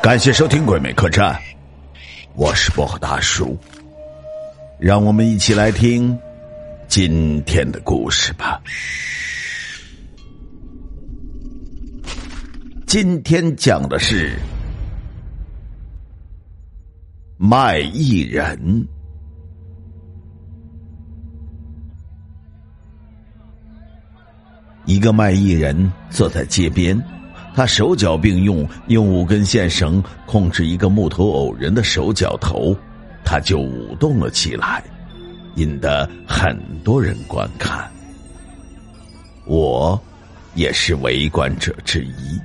感谢收听《鬼魅客栈》，我是薄荷大叔，让我们一起来听今天的故事吧。今天讲的是卖艺人。一个卖艺人坐在街边。他手脚并用，用五根线绳控制一个木头偶人的手脚头，他就舞动了起来，引得很多人观看。我也是围观者之一。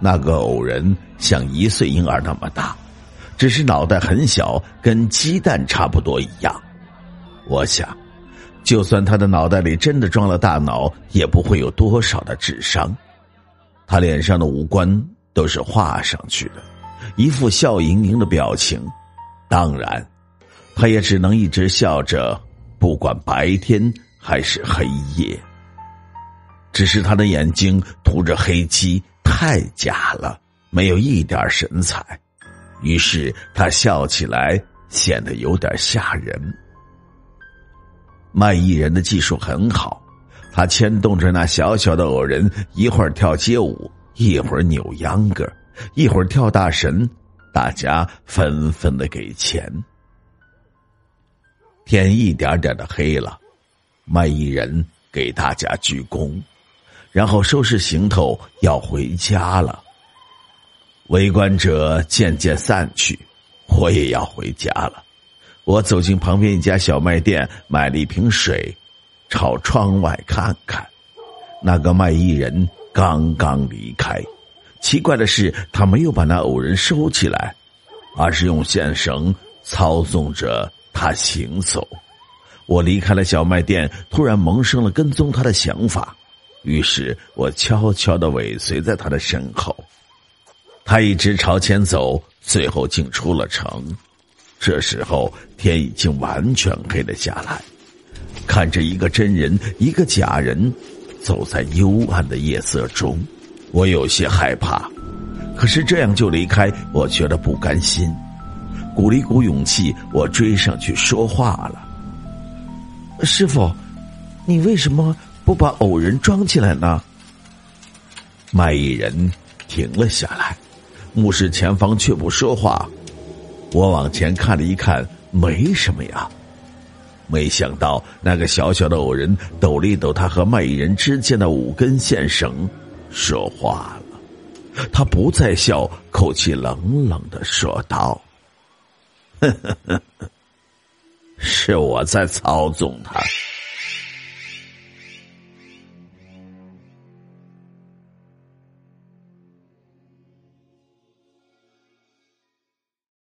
那个偶人像一岁婴儿那么大，只是脑袋很小，跟鸡蛋差不多一样。我想，就算他的脑袋里真的装了大脑，也不会有多少的智商。他脸上的五官都是画上去的，一副笑盈盈的表情。当然，他也只能一直笑着，不管白天还是黑夜。只是他的眼睛涂着黑漆，太假了，没有一点神采。于是他笑起来显得有点吓人。卖艺人的技术很好。他牵动着那小小的偶人，一会儿跳街舞，一会儿扭秧歌，一会儿跳大神，大家纷纷的给钱。天一点点的黑了，卖艺人给大家鞠躬，然后收拾行头要回家了。围观者渐渐散去，我也要回家了。我走进旁边一家小卖店，买了一瓶水。朝窗外看看，那个卖艺人刚刚离开。奇怪的是，他没有把那偶人收起来，而是用线绳操纵着他行走。我离开了小卖店，突然萌生了跟踪他的想法，于是我悄悄的尾随在他的身后。他一直朝前走，最后竟出了城。这时候天已经完全黑了下来。看着一个真人，一个假人，走在幽暗的夜色中，我有些害怕。可是这样就离开，我觉得不甘心。鼓了一股勇气，我追上去说话了：“师傅，你为什么不把偶人装起来呢？”卖艺人停了下来，目视前方却不说话。我往前看了一看，没什么呀。没想到那个小小的偶人抖了一抖他和卖艺人之间的五根线绳，说话了。他不再笑，口气冷冷的说道：“呵呵呵，是我在操纵他。”